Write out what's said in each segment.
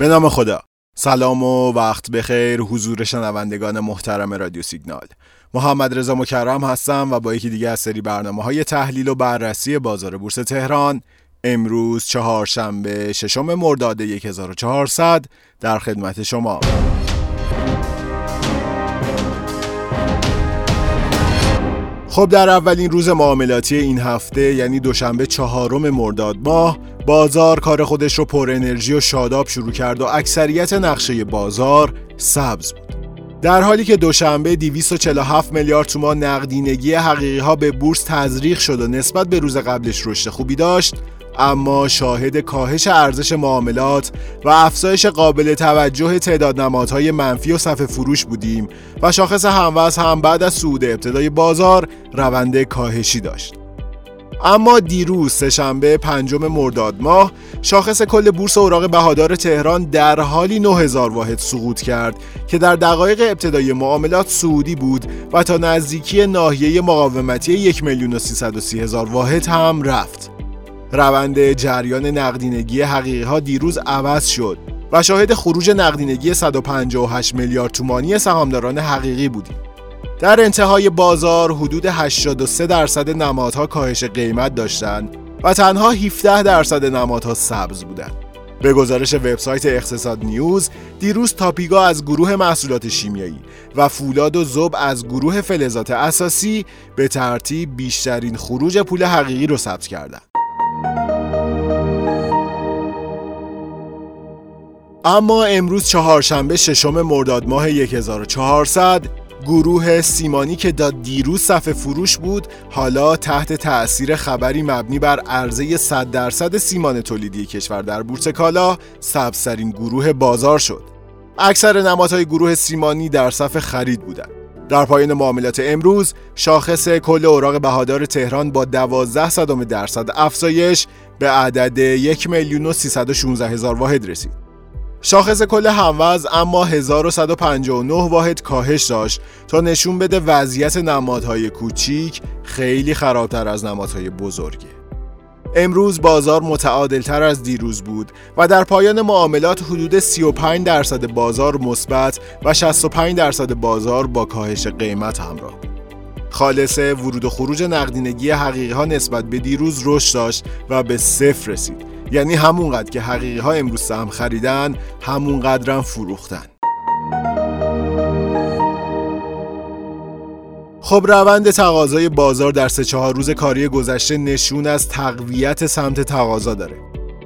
به نام خدا. سلام و وقت بخیر حضور شنوندگان محترم رادیو سیگنال. محمد رضا مکرم هستم و با یکی دیگه از سری برنامه های تحلیل و بررسی بازار بورس تهران امروز چهارشنبه ششم مرداد 1400 در خدمت شما. خب در اولین روز معاملاتی این هفته یعنی دوشنبه چهارم مرداد ماه بازار کار خودش رو پر انرژی و شاداب شروع کرد و اکثریت نقشه بازار سبز بود. در حالی که دوشنبه 247 میلیارد تومان نقدینگی حقیقی ها به بورس تزریق شد و نسبت به روز قبلش رشد خوبی داشت اما شاهد کاهش ارزش معاملات و افزایش قابل توجه تعداد نمادهای منفی و صف فروش بودیم و شاخص هموز هم بعد از صعود ابتدای بازار روند کاهشی داشت. اما دیروز سهشنبه پنجم مرداد ماه شاخص کل بورس اوراق بهادار تهران در حالی 9000 واحد سقوط کرد که در دقایق ابتدای معاملات سعودی بود و تا نزدیکی ناحیه مقاومتی 1 میلیون و 330 هزار واحد هم رفت. روند جریان نقدینگی حقیقی ها دیروز عوض شد و شاهد خروج نقدینگی 158 میلیارد تومانی سهامداران حقیقی بودیم. در انتهای بازار حدود 83 درصد نمادها کاهش قیمت داشتند و تنها 17 درصد نمادها سبز بودند. به گزارش وبسایت اقتصاد نیوز دیروز تاپیگا از گروه محصولات شیمیایی و فولاد و زوب از گروه فلزات اساسی به ترتیب بیشترین خروج پول حقیقی رو ثبت کردند. اما امروز چهارشنبه ششم مرداد ماه 1400 گروه سیمانی که داد دیروز صف فروش بود حالا تحت تأثیر خبری مبنی بر عرضه 100 درصد سیمان تولیدی کشور در بورس کالا سبزترین گروه بازار شد. اکثر نمادهای گروه سیمانی در صف خرید بودند. در پایان معاملات امروز شاخص کل اوراق بهادار تهران با 12 صدام درصد افزایش به عدد 1 میلیون و 316 هزار واحد رسید. شاخص کل هموز اما 1159 واحد کاهش داشت تا نشون بده وضعیت نمادهای کوچیک خیلی خرابتر از نمادهای بزرگه. امروز بازار متعادل تر از دیروز بود و در پایان معاملات حدود 35 درصد بازار مثبت و 65 درصد بازار با کاهش قیمت همراه بود. خالصه ورود و خروج نقدینگی حقیقی ها نسبت به دیروز رشد داشت و به صفر رسید. یعنی همونقدر که حقیقی ها امروز سهم خریدن همون قدرم فروختن. خب روند تقاضای بازار در سه چهار روز کاری گذشته نشون از تقویت سمت تقاضا داره.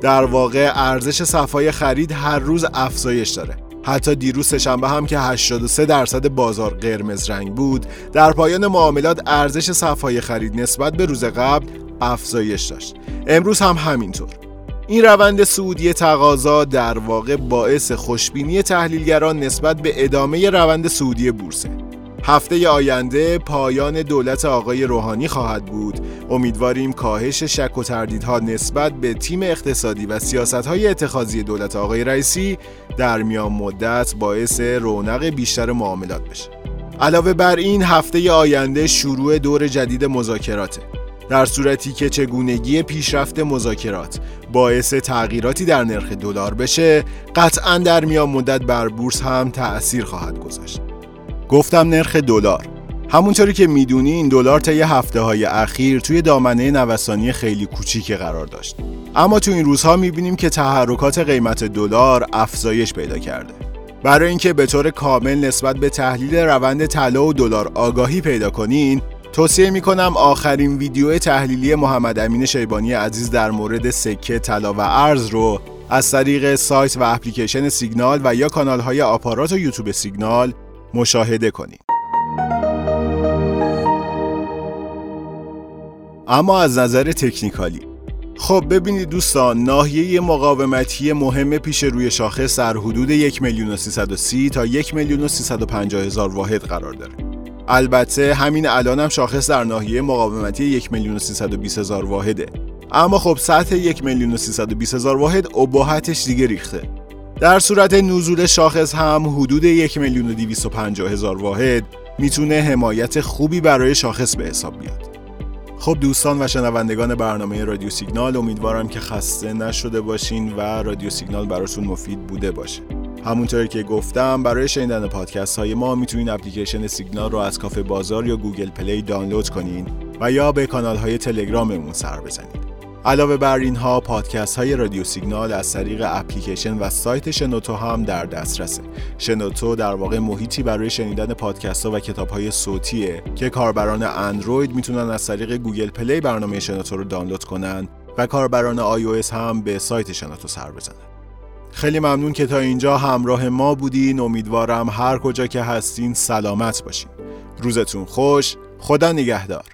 در واقع ارزش صفای خرید هر روز افزایش داره. حتی دیروز سهشنبه هم که 83 درصد بازار قرمز رنگ بود در پایان معاملات ارزش صفای خرید نسبت به روز قبل افزایش داشت. امروز هم همینطور. این روند سعودی تقاضا در واقع باعث خوشبینی تحلیلگران نسبت به ادامه روند سعودی بورسه هفته آینده پایان دولت آقای روحانی خواهد بود. امیدواریم کاهش شک و تردیدها نسبت به تیم اقتصادی و سیاست های اتخاذی دولت آقای رئیسی در میان مدت باعث رونق بیشتر معاملات بشه. علاوه بر این هفته آینده شروع دور جدید مذاکراته. در صورتی که چگونگی پیشرفت مذاکرات باعث تغییراتی در نرخ دلار بشه قطعا در میان مدت بر بورس هم تأثیر خواهد گذاشت. گفتم نرخ دلار. همونطوری که می‌دونی این دلار طی هفته های اخیر توی دامنه نوسانی خیلی کوچیکی قرار داشت. اما تو این روزها می‌بینیم که تحرکات قیمت دلار افزایش پیدا کرده. برای اینکه به طور کامل نسبت به تحلیل روند طلا و دلار آگاهی پیدا کنین توصیه می کنم آخرین ویدیو تحلیلی محمد امین شیبانی عزیز در مورد سکه طلا و ارز رو از طریق سایت و اپلیکیشن سیگنال و یا کانال های آپارات و یوتیوب سیگنال مشاهده کنید. اما از نظر تکنیکالی خب ببینید دوستان ناحیه مقاومتی مهم پیش روی شاخص در حدود 1 میلیون تا 1 میلیون هزار واحد قرار داره البته همین الانم هم شاخص در ناحیه مقاومتی 1 میلیون هزار واحده. اما خب سطح 1 میلیون هزار واحد ابهتش دیگه ریخته. در صورت نزول شاخص هم حدود 1 میلیون هزار واحد می‌تونه حمایت خوبی برای شاخص به حساب بیاد. خب دوستان و شنوندگان برنامه رادیو سیگنال امیدوارم که خسته نشده باشین و رادیو سیگنال براتون مفید بوده باشه. همونطوری که گفتم برای شنیدن پادکست های ما می‌تونین اپلیکیشن سیگنال رو از کافه بازار یا گوگل پلی دانلود کنین و یا به کانال های تلگراممون سر بزنید علاوه بر اینها پادکست های رادیو سیگنال از طریق اپلیکیشن و سایت شنوتو هم در دسترسه. شنوتو در واقع محیطی برای شنیدن پادکست ها و کتاب های صوتیه که کاربران اندروید می‌تونن از طریق گوگل پلی برنامه شنوتو رو دانلود کنن و کاربران iOS هم به سایت شنوتو سر بزنن. خیلی ممنون که تا اینجا همراه ما بودین. امیدوارم هر کجا که هستین سلامت باشین. روزتون خوش. خدا نگهدار.